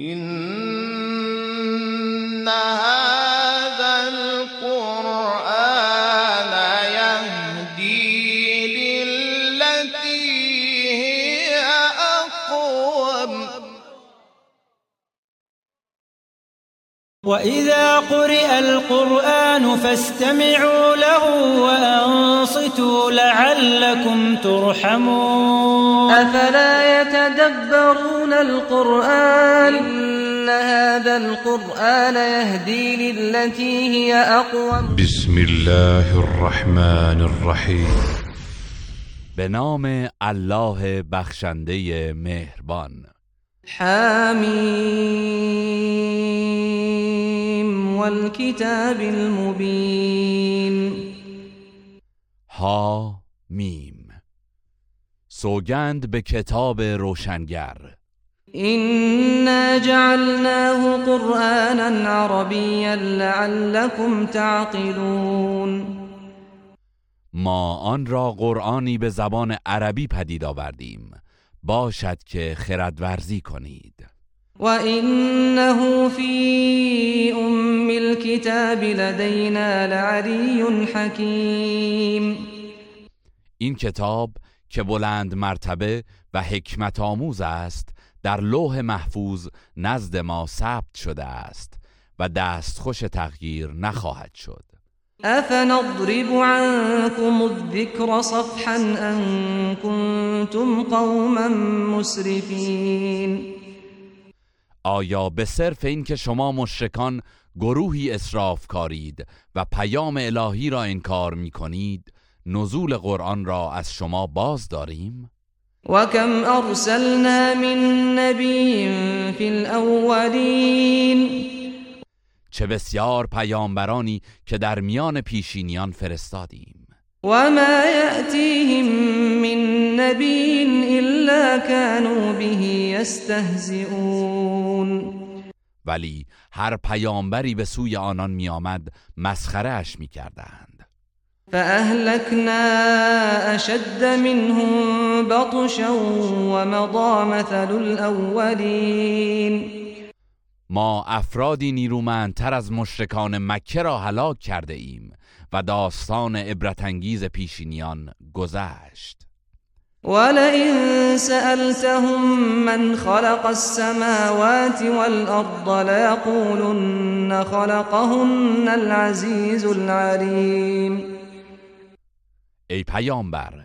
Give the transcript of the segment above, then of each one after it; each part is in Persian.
إن وإذا قرئ القرآن فاستمعوا له وأنصتوا لعلكم ترحمون. أفلا يتدبرون القرآن؟ إن هذا القرآن يهدي للتي هي أقوم. بسم الله الرحمن الرحیم به نام الله بخشنده مهربان. حمیم والکتاب المبین ها میم سوگند به کتاب روشنگر. إنا جعلناه قرآنا عربيا لعلكم تعقلون. ما آن را قرآنی به زبان عربی پدید آوردیم. باشد که خردورزی کنید. وإنه في أم الكتاب لدينا لعلي حكيم این کتاب که بلند مرتبه و حکمت آموز است در لوح محفوظ نزد ما ثبت شده است و دستخوش تغییر نخواهد شد. أفنضرب عنكم الذكر صفحا أن كنتم قوما مسرفين آیا به صرف این که شما مشرکان گروهی اسراف کارید و پیام الهی را انکار می کنید نزول قرآن را از شما باز داریم؟ وكم أرسلنا من نبي في الأولين چه بسیار پیامبرانی که در میان پیشینیان فرستادیم. وما يأتيهم من نبي إلا كانوا به يستهزئون. ولی هر پیامبری به سوی آنان میآمد مسخره اش می‌کردند. فأهلكنا أشد منهم بطشا ومضى مثل الأولين. ما افرادی نیرومندتر از مشرکان مکه را هلاک کرده ایم و داستان عبرتانگیز پیشینیان گذشت. ولئن سألتهم من خلق السماوات والأرض ليقولن خلقهن العزيز العليم. ای پیامبر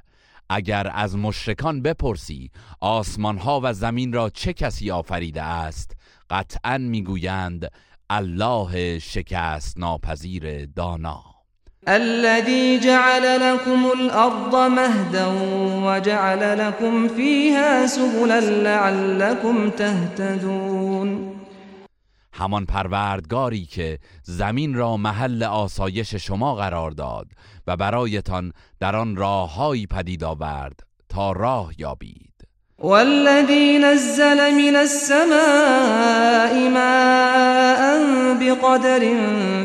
اگر از مشرکان بپرسی آسمان ها و زمین را چه کسی آفریده است قطعا می‌گویند الله شکست ناپذیر دانا. الذي جعل لكم الأرض مهدا وجعل لكم فيها سبلا لعلكم تهتدون. همان پروردگاری که زمین را محل آسایش شما قرار داد و برایتان در آن راههایی پدید آورد تا راه یابید. والذي نزل من السماء ماء بقدر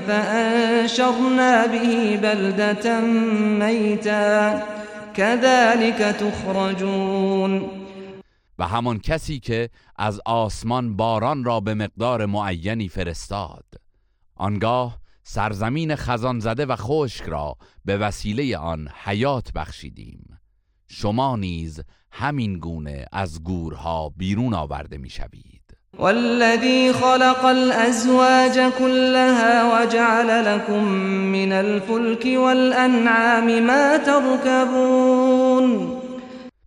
فأنشرنا به بلدة ميتا. كذلك تخرجون. و همان کسی که از آسمان باران را به مقدار معینی فرستاد. آنگاه سرزمین خزان زده و خشک را به وسیله آن حیات بخشیدیم. شما نیز همین گونه از گورها بیرون آورده می‌شوید. والذي خلق الأزواج كلها وجعل لكم من الفلك والأنعام ما تركبون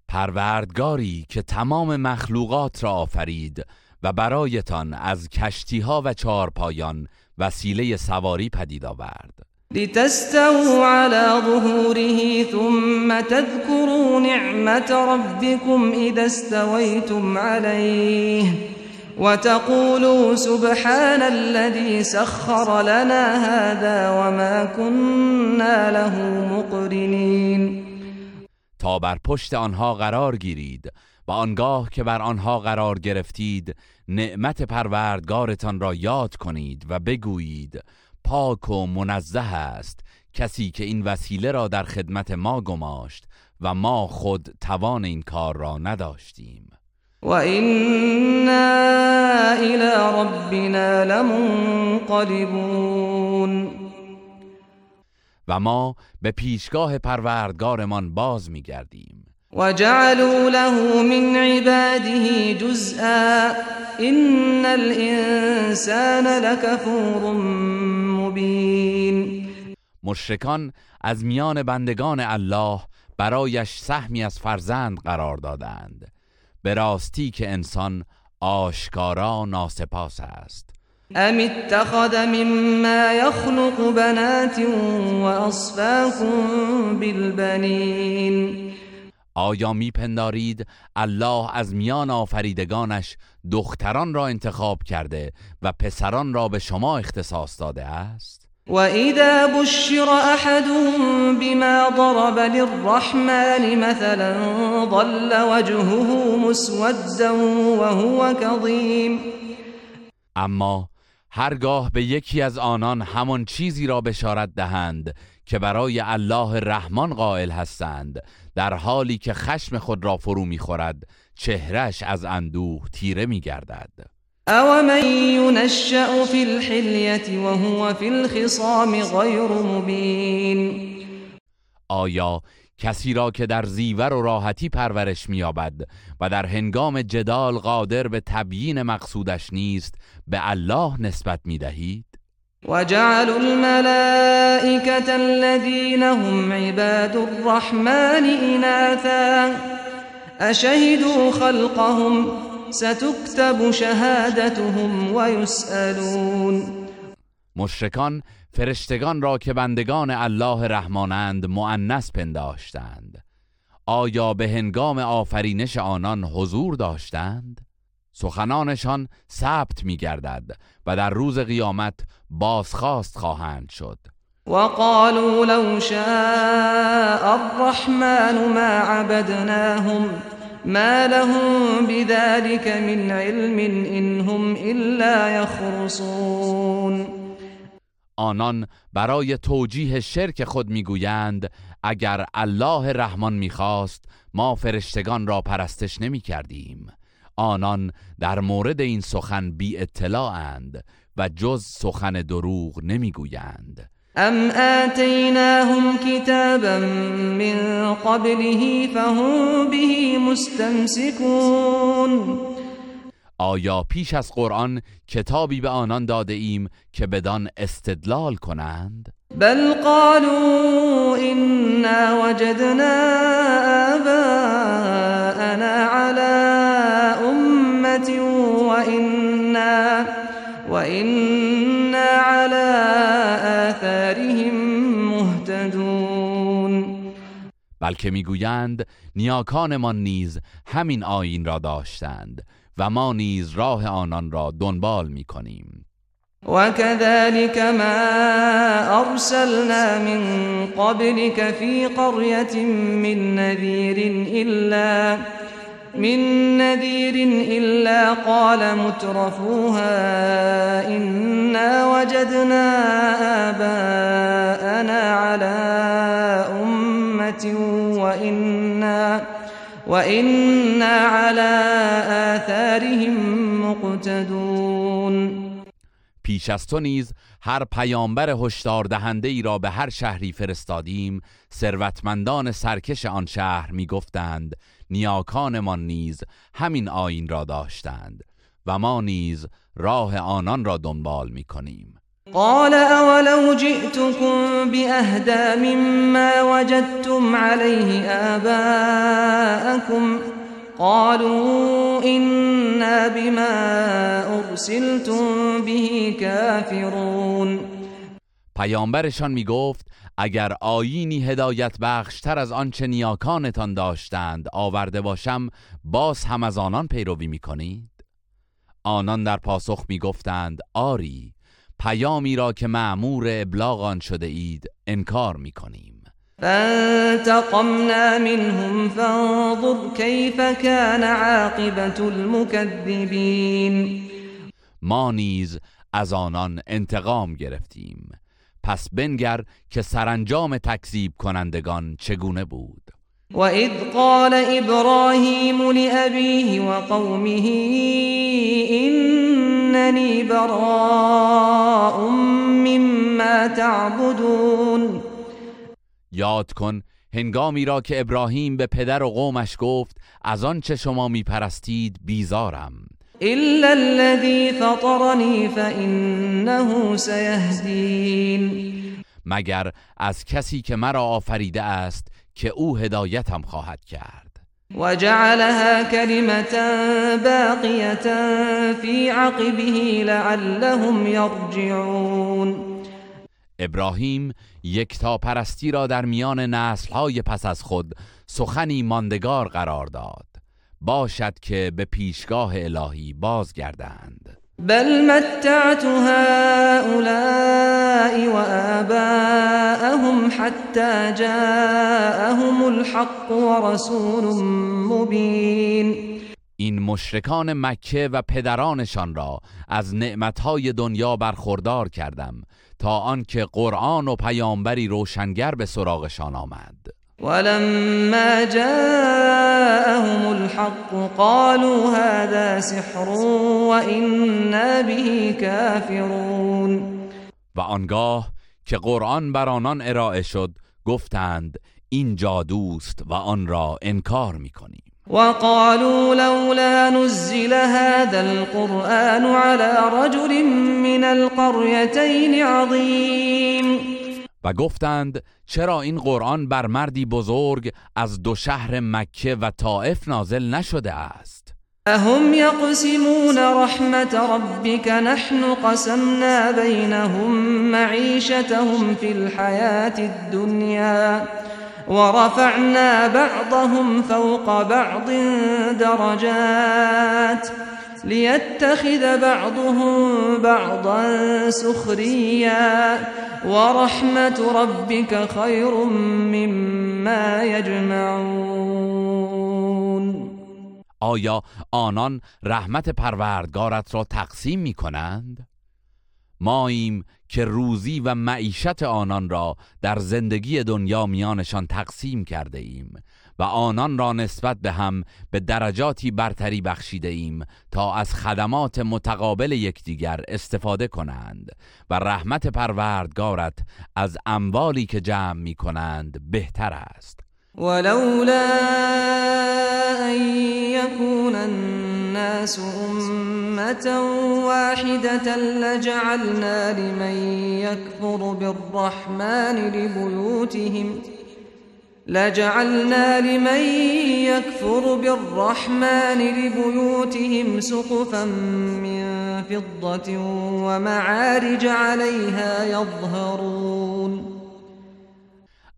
پروردگاری که تمام مخلوقات را آفرید و برایتان از کشتیها و چارپایان وسیله سواری پدید آورد. لتستووا على ظهوره ثم تذكروا نعمة ربكم إذا استويتم عليه وتقولوا سبحان الذي سخر لنا هذا وما كنا له مقرنين. تا بر پشت آنها قرار گیرید و آنگاه که بر آنها قرار گرفتید نعمت پروردگارتان را یاد کنید و بگویید پاک و منزه است کسی که این وسیله را در خدمت ما گماشت و ما خود توان این کار را نداشتیم. وإنا إلى ربنا لمنقلبون. و ما به پیشگاه پروردگارمان باز میگردیم. وجعلوا له من عباده جزءا ان الانسان لكفور مبین مشرکان از میان بندگان الله برایش سهمی از فرزند قرار دادند. به راستی که انسان آشکارا ناسپاس است. ام اتخذ مما يخلق بنات واصفاكم بالبنين؟ آیا میپندارید الله از میان آفریدگانش دختران را انتخاب کرده و پسران را به شما اختصاص داده است؟ وإذا بشر أحدهم بما ضرب للرحمن مثلا ظل وجهه مسودا وهو كظيم اما هرگاه به یکی از آنان همان چیزی را بشارت دهند که برای الله رحمان قائل هستند در حالی که خشم خود را فرو می‌خورد چهرش از اندوه تیره میگردد. او من ينشأ في الحلية وهو في الخصام غير مبين؟ آیا کسی را که در زیور و راحتی پرورش مییابد و در هنگام جدال قادر به تبیین مقصودش نیست به الله نسبت می‌دهید؟ وجعلوا الملائكة الذين هم عباد الرحمن إناثا. أشهدوا خلقهم ستكتب شهادتهم ويسألون. مشرکان فرشتگان را که بندگان الله رحمانند مؤنث پنداشتند. آیا به هنگام آفرینش آنان حضور داشتند؟ سخنانشان ثبت می گردد و در روز قیامت بازخواست خواهند شد. وقالوا لو شاء الرحمن ما عبدناهم ما لهم بذلك من علم إن هم إلا يخرصون. آنان برای توجیه شرک خود می‌گویند اگر الله رحمان می‌خواست ما فرشتگان را پرستش نمی کردیم آنان در مورد این سخن بی اطلاعند و جز سخن دروغ نمی‌گویند. ام آتیناهم کتابا من قبله فهم به مستمسكون آیا پیش از قرآن کتابی به آنان داده ایم که بدان استدلال کنند؟ بل قالوا إنا وجدنا آباءنا على بلکه می‌گویند نیاکانمان نیز همین آیین را داشتند و ما نیز راه آنان را دنبال می‌کنیم. وكذلك ما أرسلنا من قبلك في قرية من نذير إلا من نذير إلا قال مترفوها إنا وجدنا آباءنا على أمة وإنا وإنا على آثارهم مقتدون. پیش از تو نیز هر پیامبر هشدار دهنده ای را به هر شهری فرستادیم ثروتمندان سرکش آن شهر می‌گفتند نیاکانمان نیز همین آیین را داشتند و ما نیز راه آنان را دنبال می‌کنیم. قال اولو جئتكم باهدا مما وجدتم عليه آباءكم قالوا إنا بما أرسلتم به كافرون پیامبرشان می گفت اگر آیینی هدایت بخشتر از آنچه نیاکانتان داشتند آورده باشم باز هم از آنان پیروی می کنید؟ آنان در پاسخ می گفتند آری پیامی را که معمور ابلاغ آن شده اید انکار می کنیم. فانتقمنا منهم فانظر كيف كان عاقبة المكذبين ما نیز از آنان انتقام گرفتیم. پس بنگر که سرانجام تکذیب کنندگان چگونه بود؟ وإذ قال إبراهيم لأبيه وقومه إنني براء مما تعبدون. یاد کن هنگامی را که ابراهیم به پدر و قومش گفت از آنچه شما میپرستید بیزارم. إلا الذي فطرني فإنه سيهدين. مگر از کسی که مرا آفریده است که او هدایتم خواهد کرد؟ وجعلها كلمة باقية في عقبه لعلهم يرجعون. ابراهیم یکتا پرستی را در میان نسلهای پس از خود سخنی ماندگار قرار داد. باشد که به پیشگاه الهی بازگردند. بل متعت هؤلاء وآباءهم حتى جاءهم الحق ورسول مبين. این مشرکان مکه و پدرانشان را از نعمتهای دنیا برخوردار کردم تا آنکه قرآن و پیامبری روشنگر به سراغشان آمد. ولما جاءهم الحق قالوا هذا سحر وإنا به كافرون. و آنگاه که قرآن بر آنان ارائه شد گفتند این جادوست و آن را انکار می‌کنیم. وقالوا لولا نزل هذا القرآن على رجل من القريتين عظيم. و گفتند چرا این قرآن بر مردی بزرگ از دو شهر مکه و طائف نازل نشده است؟ اهم يقسمون رحمت ربك نحن قسمنا بينهم معيشتهم في الحياة الدنيا ورفعنا بعضهم فوق بعض درجات ليتخذ بعضهم بعضا سخريا ورحمة ربك خير مما يجمعون آیا آنان رحمت پروردگارت را تقسیم می کنند؟ ماییم که روزی و معیشت آنان را در زندگی دنیا میانشان تقسیم کرده ایم و آنان را نسبت به هم به درجاتی برتری بخشیده ایم تا از خدمات متقابل یکدیگر استفاده کنند و رحمت پروردگارت از اموالی که جمع می کنند بهتر است. ولولا أن يكون الناس أمة واحدة لجعلنا لمن يكفر بالرحمن لبيوتهم لجعلنا لمن يكفر بالرحمن لبيوتهم سقفا من فضة ومعارج عليها يظهرون.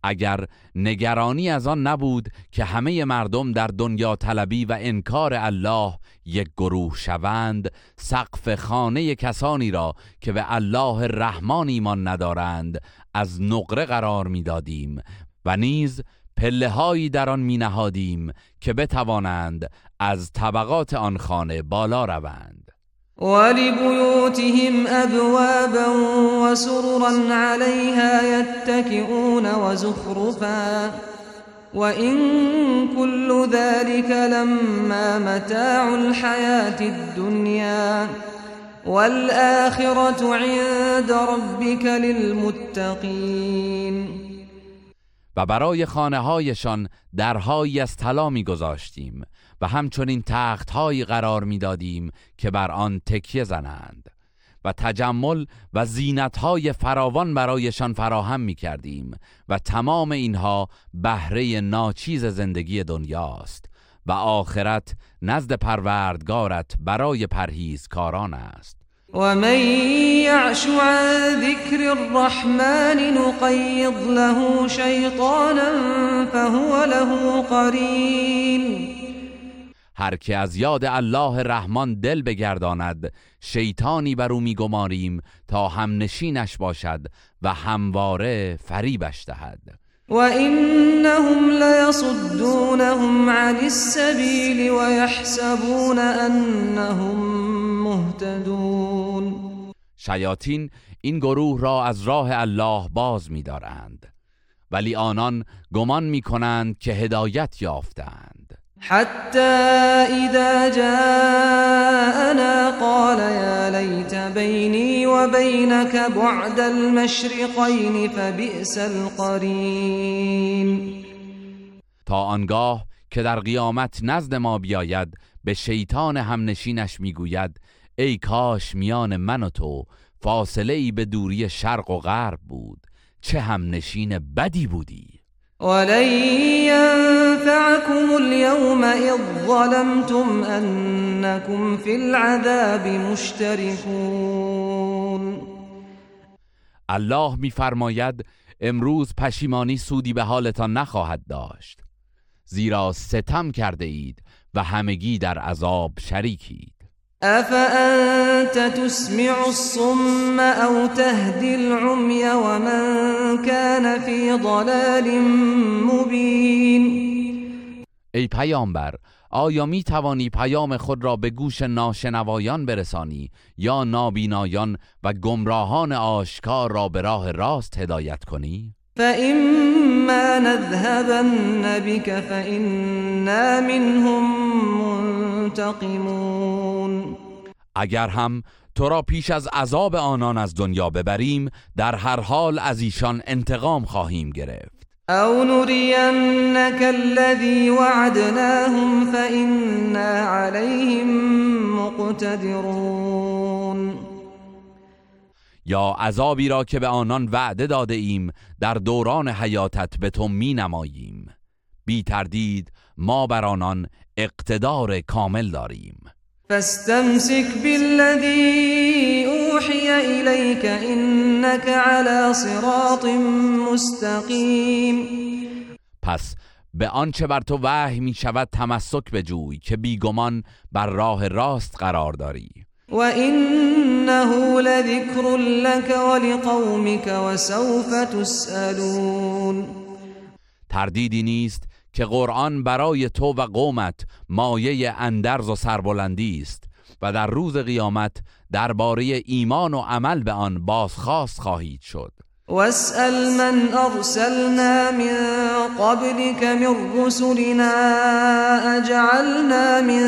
اگر نگرانی از آن نبود که همه مردم در دنیا طلبی و انکار الله یک گروه شوند سقف خانه کسانی را که به الله رحمان ایمان ندارند از نقره قرار می‌دادیم و نیز پله هایی در آن می نهادیم که بتوانند از طبقات آن خانه بالا روند. ولبيوتهم أبوابا وسررا عليها يتكئون وزخرفا وإن كل ذلك لما متاع الحياة الدنيا والآخرة عند ربك للمتقين و برای خانه هایشان درهایی از طلا میگذاشتیم و همچنین تخت هایی قرار می‌دادیم که بر آن تکیه زنند و تجمل و زینت های فراوان برایشان فراهم می کردیم و تمام اینها بهره ناچیز زندگی دنیاست و آخرت نزد پروردگارت برای پرهیزکاران است. ومن يعش عن ذكر الرحمن نقيض له شيطانا فهو له قرين. هر که از یاد الله رحمان دل بگرداند شیطانی بر او میگماریم تا هم نشینش باشد و همواره فریبش دهد. وإنهم ليصدونهم عن السبيل ويحسبون أنهم مهتدون شیاطین این گروه را از راه الله باز می‌دارند ولی آنان گمان می‌کنند که هدایت یافتند. حتى إذا جاءنا قال يا آليت بيني وبينك بعد المشرقين فبئس القرين. تا آنگاه که در قیامت نزد ما بیاید به شیطان همنشینش می‌گوید ای کاش میان من و تو فاصله ای به دوری شرق و غرب بود چه همنشین بدی بودی؟ ولن ينفعكم اليوم إذ ظلمتم أنكم في العذاب مشتركون. الله میفرماید امروز پشیمانی سودی به حالتان نخواهد داشت. زیرا ستم کرده اید و همگی در عذاب شریکید. أفأنت تسمع الصم أو تهدي العمي ومن كان في ضلال مبين ای پیامبر آیا می توانی پیام خود را به گوش ناشنوایان برسانی یا نابینایان و گمراهان آشکار را به راه راست هدایت کنی؟ فإما نذهبن بك فإنا منهم منتقمون اگر هم تو را پیش از عذاب آنان از دنیا ببریم در هر حال از ایشان انتقام خواهیم گرفت. أو نرينك الذي وعدناهم فإنا عليهم مقتدرون. یا عذابی را که به آنان وعده داده ایم در دوران حیاتت به تو می نماییم. بی تردید ما بر آنان اقتدار کامل داریم. فاستمسك بالذي أوحي إليك إنك على صراط مستقيم. پس به آنچه بر تو وحی می شود تمسک بجوی که بیگمان بر راه راست قرار داری. وإنه لذكر لك ولقومك وسوف تسألون. تردیدی نیست که قرآن برای تو و قومت مایه اندرز و سربلندی است و در روز قیامت درباره ایمان و عمل به آن بازخواست خواهید شد. واسأل من أرسلنا من قبلك من رسلنا أجعلنا من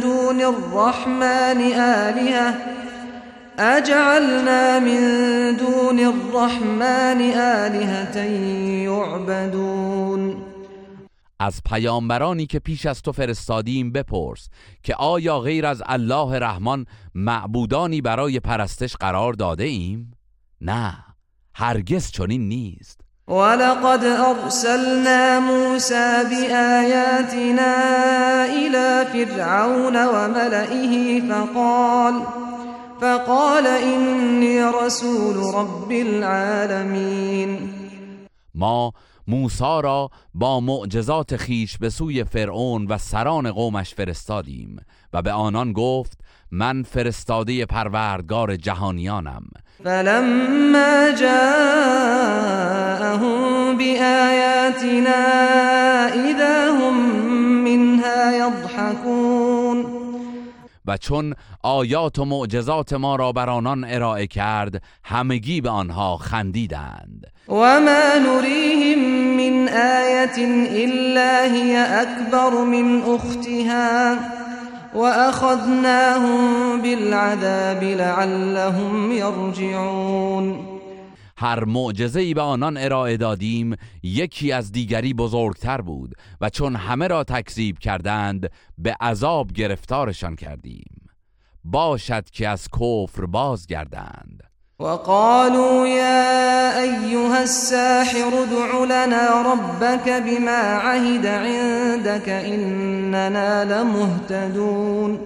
دون الرحمن آلهة؟ أجعلنا من دون الرحمن آلهة يعبدون. از پیامبرانی که پیش از تو فرستادیم بپرس که آیا غیر از الله رحمان معبودانی برای پرستش قرار داده ایم؟ نه هرگز چنین نیست ولقد أرسلنا موسى بآياتنا إلى فرعون وملئه فقال فقال إني رسول رب العالمين ما موسی را با معجزات خیش به سوی فرعون و سران قومش فرستادیم و به آنان گفت من فرستاده پروردگار جهانیانم. فلما جاءهم بآياتنا إذا هم منها و چون آیات و معجزات ما را بر آنان ارائه کرد همگی به آنها خندیدند. وما نريهم من آية إلا هي أكبر من أختها وأخذناهم بالعذاب لعلهم يرجعون هر معجزه‌ای به آنان ارائه دادیم یکی از دیگری بزرگتر بود و چون همه را تکذیب کردند به عذاب گرفتارشان کردیم. باشد که از کفر بازگردند. وقالوا يا أيها الساحر ادع لنا ربك بما عهد عندك إننا لمهتدون.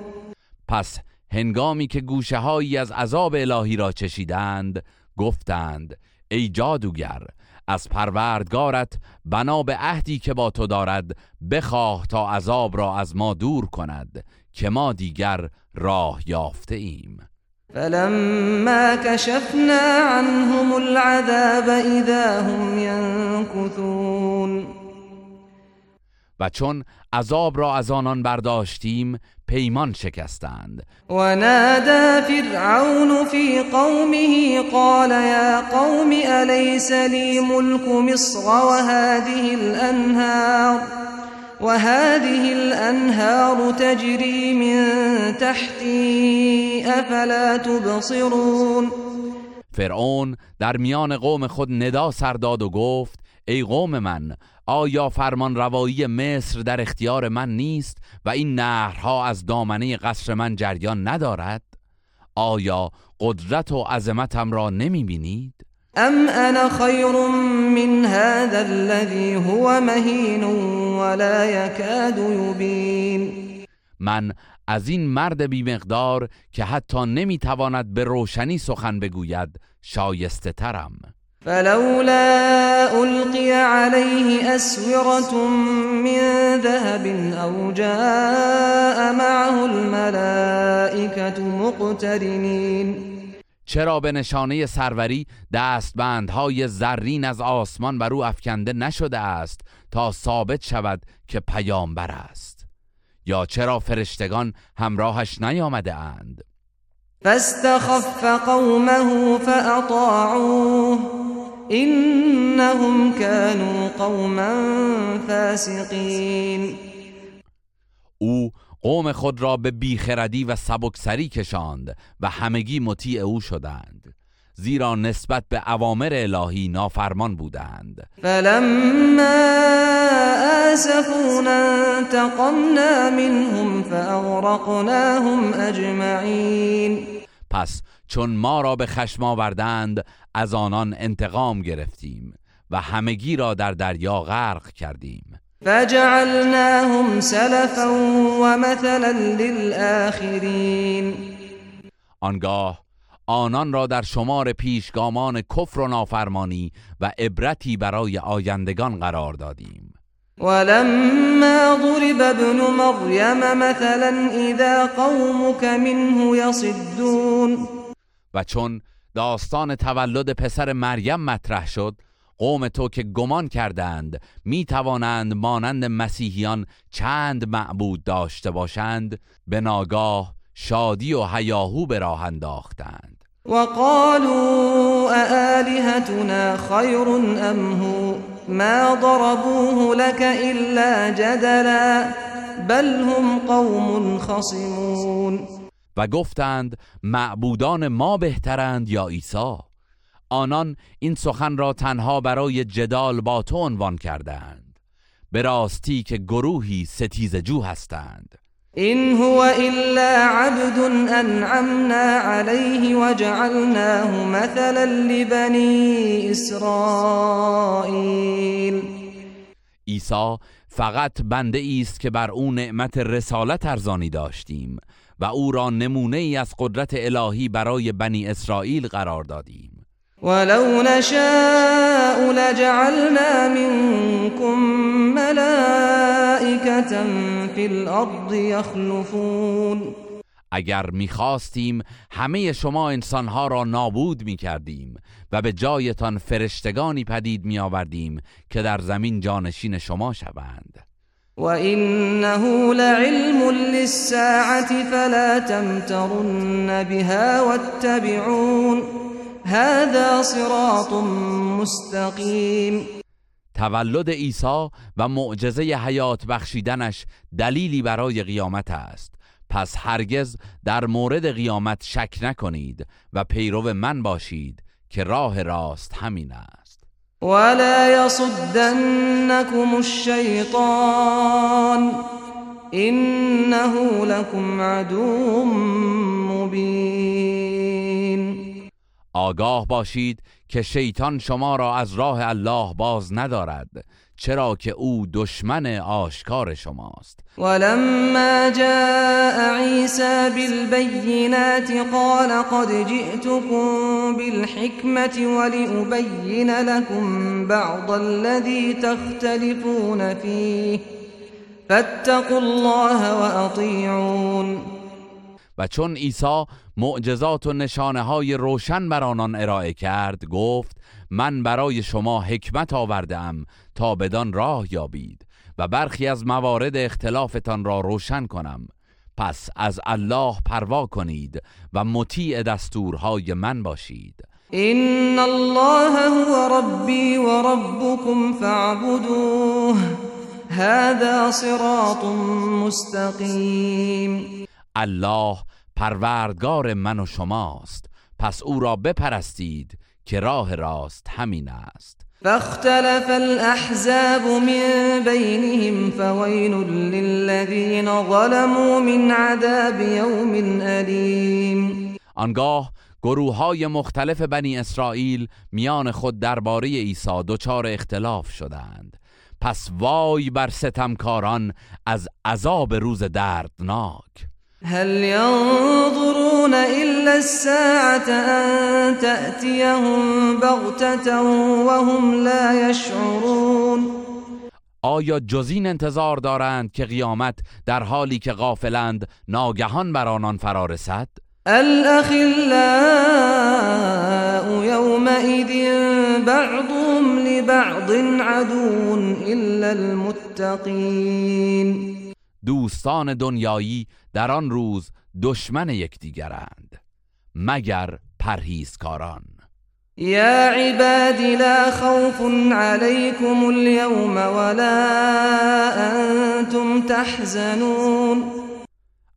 پس هنگامی که گوشه هایی از عذاب الهی را چشیدند گفتند ای جادوگر از پروردگارت بنا به عهدی که با تو دارد بخواه تا عذاب را از ما دور کند که ما دیگر راه یافته ایم فلما كشفنا عنهم العذاب إذا هم ينكثون و چون عذاب را از آنان برداشتیم پیمان شکستند. ونادى فرعون في قومه قال يا قوم أليس لي ملك مصر وهذه الأنهار؟ وهذه الأنهار تجري من تحتي أفلا تبصرون؟ فرعون در میان قوم خود ندا سرداد و گفت ای قوم من آیا فرمان روایی مصر در اختیار من نیست و این نهرها از دامنه قصر من جریان ندارد؟ آیا قدرت و عظمتم را نمی بینید ام انا خیر من هذا الذي هو مهین ولا يكاد يبين من از این مرد بیمقدار که حتی نمی‌تواند به روشنی سخن بگوید شایسته ترم فلولا القي عليه اسوره من ذهب او جاء معه الملائكه مقترنين. چرا به نشانه سروری دستبندهای زرین از آسمان بر او افکنده نشده است تا ثابت شود که پیامبر است؟ یا چرا فرشتگان همراهش نیامده اند؟ فاستخف قومه فأطاعوه. إنهم كانوا قوما فاسقین او قوم خود را به بیخردی و سبکسری کشاند و همگی مطیع او شدند زیرا نسبت به اوامر الهی نافرمان بودند. فلما آسفونا انتقمنا منهم فاغرقناهم اجمعین پس چون ما را به خشم آوردند از آنان انتقام گرفتیم و همگی را در دریا غرق کردیم. فجعلناهم سلفا ومثلا للآخرین. آنگاه آنان را در شمار پیشگامان کفر و نافرمانی و عبرتی برای آیندگان قرار دادیم. ولما ضرب ابن مریم مثلا اذا قومك منه يصدون. و چون داستان تولد پسر مریم مطرح شد قوم تو که گمان کردند می توانند مانند مسیحیان چند معبود داشته باشند به ناگاه شادی و هیاهو به راه انداختند. وقالوا أآلهتنا خير أم هو؟ ما ضربوه لك إلا جدلا بل هم قوم خصمون. و گفتند معبودان ما بهترند یا عیسی؟ آنان این سخن را تنها برای جدال با تو عنوان کردند. به راستی که گروهی ستیز جو هستند. إن هو إلا عبد أنعمنا عليه وجعلناه مثلا لبني إسرائيل عیسی فقط بنده ای است که بر او نعمت رسالت ارزانی داشتیم. و او را نمونه ای از قدرت الهی برای بنی اسرائیل قرار دادیم. ولو نشاء لجعلنا منكم ملائكة في الأرض يخلفون اگر می‌خواستیم همه شما انسانها را نابود می‌کردیم و به جایتان فرشتگانی پدید میآوردیم که در زمین جانشین شما شوند. وإنه لعلم للساعة فلا تمترن بها واتبعون هذا صراط مستقیم تولد عیسی و معجزه حیات بخشیدنش دلیلی برای قیامت است. پس هرگز در مورد قیامت شک نکنید و پیرو من باشید که راه راست همین است. ولا يصدنكم الشيطان إنه لكم عدو مبين. آگاه باشید که شیطان شما را از راه الله باز ندارد. چرا که او دشمن آشکار شماست. ولما جاء عيسى بالبينات قال قد جئتكم بالحكمة ولأبين لكم بعض الذي تختلفون فيه. فاتقوا الله وأطيعون. و چون عیسی معجزات و نشانه های روشن بر آنان ارائه کرد گفت من برای شما حکمت آوردم تا بدان راه یابید و برخی از موارد اختلافتان را روشن کنم. پس از الله پروا کنید و مطیع دستورهای من باشید. إن الله هو ربي وربكم فاعبدوه. هذا صراط مستقیم الله پروردگار من و شماست. پس او را بپرستید که راه راست همین است. فاختلف الأحزاب من بينهم فويل للذين ظلموا من عذاب يوم أليم آنگاه گروه های مختلف بنی اسرائیل میان خود درباره عیسی دچار اختلاف شدند. پس وای بر ستمکاران از عذاب روز دردناک. هل ينظرون إلا الساعة أن تأتيهم بغتة وهم لا يشعرون. آیا جز این انتظار دارند که قیامت در حالی که غافلند ناگهان بر آنان فرا رسد؟ الأخلاء يومئذ بعضهم لبعض عدو إلا المتقين. دوستان دنیایی در آن روز دشمن یکدیگرند مگر پرهیزکاران. يا عباد لا خوف عليكم اليوم ولا أنتم تحزنون.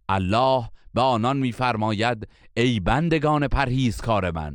الله به آنان میفرماید ای بندگان پرهیزکار من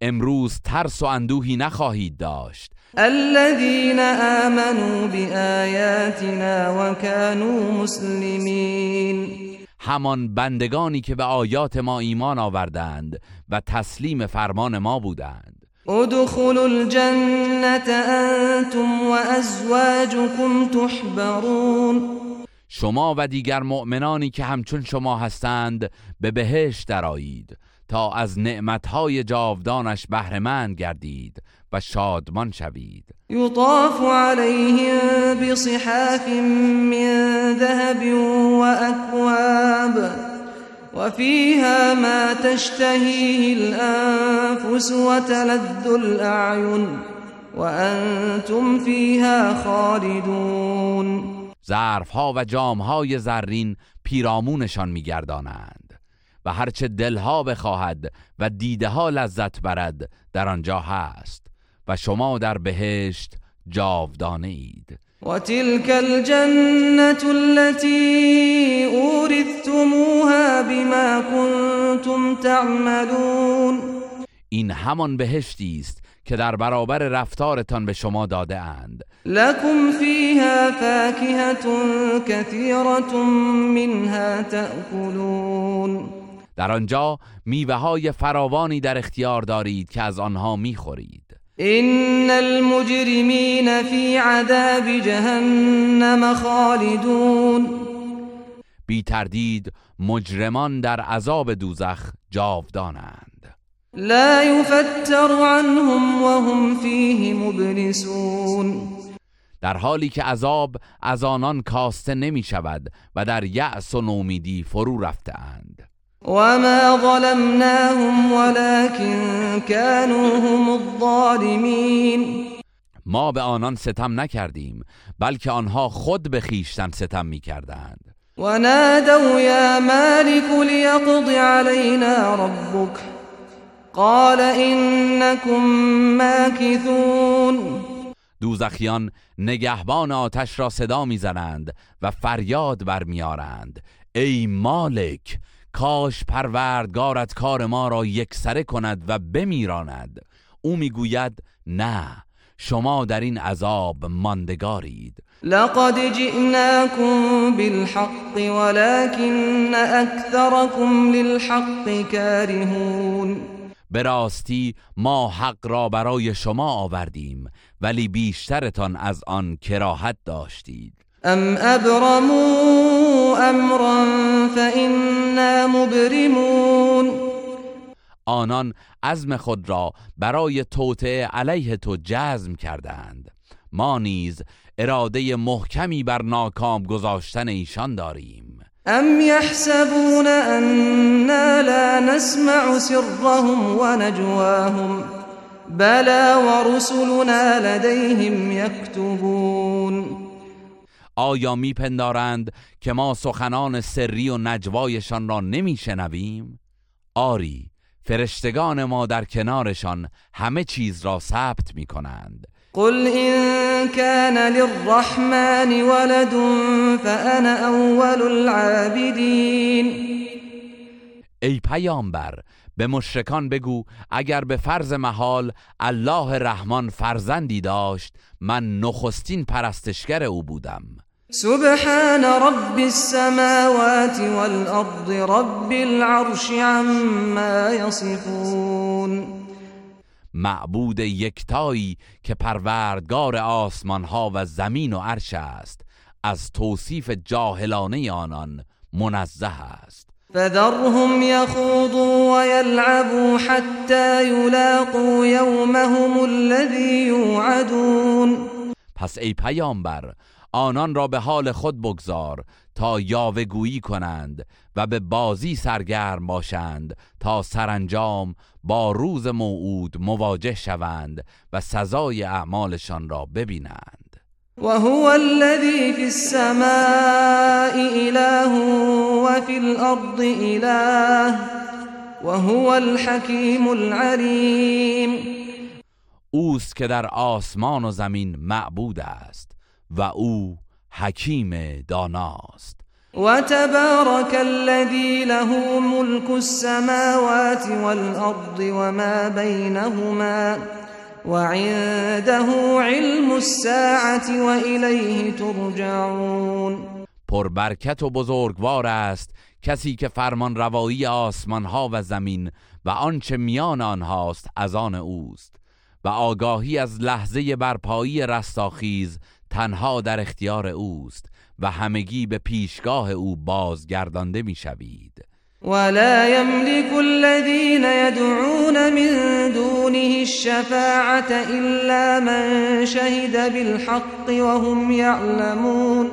امروز ترس و اندوهی نخواهید داشت. الذين آمنوا بآياتنا وكانوا مسلمين همان بندگانی که به آیات ما ایمان آوردند و تسلیم فرمان ما بودند. ادخلوا الجنة أنتم وأزواجكم تحبرون. شما و دیگر مؤمنانی که همچون شما هستند به بهشت درآیید تا از نعمتهای جاودانش بهرهمند گردید و شادمان شوید. يطاف عليهم بصحاف من ذهب وأكواب وفيها ما تشتهيه الأنفس وتلذ الأعين وأنتم فيها خالدون. ظرفها و جامهای زرین پیرامونشان میگردانند و هرچه دلها بخواهد و دیده ها لذت برد در آنجا هست. و شما در بهشت جاودانه اید. وتلك الجنة التي أورثتموها بما كنتم تعملون. این همان بهشتی است که در برابر رفتارتان به شما داده اند. لكم فيها فاكهة كثيرة منها تأكلون. در آنجا میوه های فراوانی در اختیار دارید که از آنها می‌خورید. إن المجرمين في عذاب جهنم خالدون. بی تردید مجرمان در عذاب دوزخ جاودانند. لا يفتر عنهم وهم فيه مبلسون. در حالی که عذاب از آنان کاسته نمی شود و در یأس و نومیدی فرو رفتهاند. وما ظلمناهم ولكن كانوا هم الظالمين. ما به آنان ستم نکردیم بلکه آنها خود به خیشتن ستم می کردند ونادوا يا مالك ليقض علينا ربك؟ قال إنكم ماكثون. دوزخیان نگهبان آتش را صدا می‌زنند و فریاد برمیارند ای مالک کاش پروردگارت کار ما را یکسره کند و بمیراند. او می‌گوید نه شما در این عذاب ماندگارید. لقد جئناكم بالحق ولكن أكثركم للحق كارهون به راستی ما حق را برای شما آوردیم ولی بیشترتان از آن کراهت داشتید. أم أبرموا أمرا فإنا مبرمون آنان عزم خود را برای توطعه علیه تو جزم کردند ما نیز اراده محکمی بر ناکام گذاشتن ایشان داریم. أم يحسبون أنا لا نسمع سرهم ونجواهم بلى ورسلنا لديهم يكتبون آیا میپندارند که ما سخنان سری و نجوایشان را نمیشنویم؟ آری فرشتگان ما در کنارشان همه چیز را ثبت می کنند قل إن كان للرحمن ولد فأنا أول العابدين. ای پیامبر به مشرکان بگو اگر به فرض محال الله رحمان فرزندی داشت من نخستین پرستشگر او بودم. سبحان رب السماوات والأرض رب العرش عما يصفون. معبود یکتایی که پروردگار آسمان ها و زمین و عرش است از توصیف جاهلانه آنان منزه است. فذرهم يخوضوا ويلعبوا حتى يلاقوا يومهم الذي يوعدون پس ای پیامبر آنان را به حال خود بگذار تا یاوهگویی کنند و به بازی سرگرم باشند تا سرانجام با روز موعود مواجه شوند و سزای اعمالشان را ببینند. وهو الذي في السماء إله وفي الأرض إله وهو الحكيم العليم اوست که در آسمان و زمین معبود است. و او حکیم داناست. وتبارك الذي له ملك السماوات والأرض وما بينهما وعنده علم الساعة وإليه ترجعون. پربرکت و بزرگوار است کسی که فرمان روایی آسمان ها و زمین و آنچه میان آنهاست از آن اوست و آگاهی از لحظه برپایی رستاخیز تنها در اختیار اوست و همگی به پیشگاه او بازگردانده می‌شوید. ولا يملك الذين يدعون من دونه الشفاعة إلا من شهد بالحق وهم يعلمون.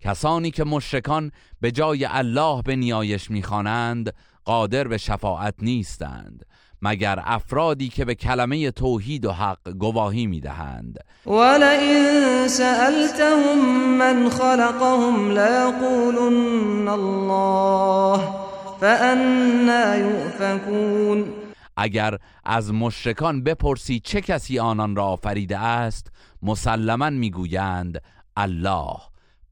کسانی که مشرکان به جای الله به نیایش می‌خوانند قادر به شفاعت نیستند. مگر افرادی که به کلمه توحید و حق گواهی می‌دهند؟ ولئن سألتهم من خلقهم ليقولن الله فأنا يؤفكون. اگر از مشرکان بپرسی چه کسی آنان را آفریده است مسلما می‌گویند الله.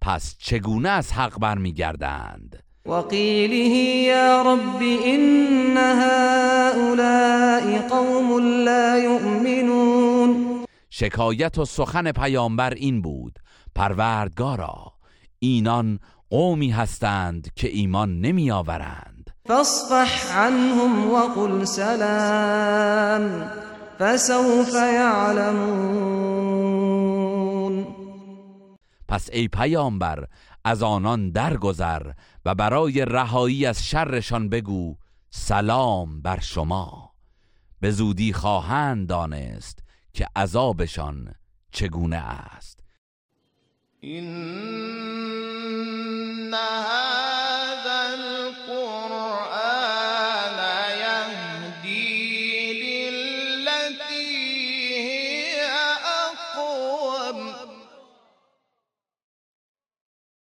پس چگونه از حق برمیگردند؟ وقيله يا رب إن هؤلاء قوم لا يؤمنون. شکایت و سخن پیامبر این بود پروردگارا اینان قومی هستند که ایمان نمی آورند فاصفح عنهم وقل سلام فسوف يعلمون. پس ای پیامبر از آنان درگذر و برای رهایی از شرشان بگو سلام بر شما. به زودی خواهند دانست که عذابشان چگونه است. إنها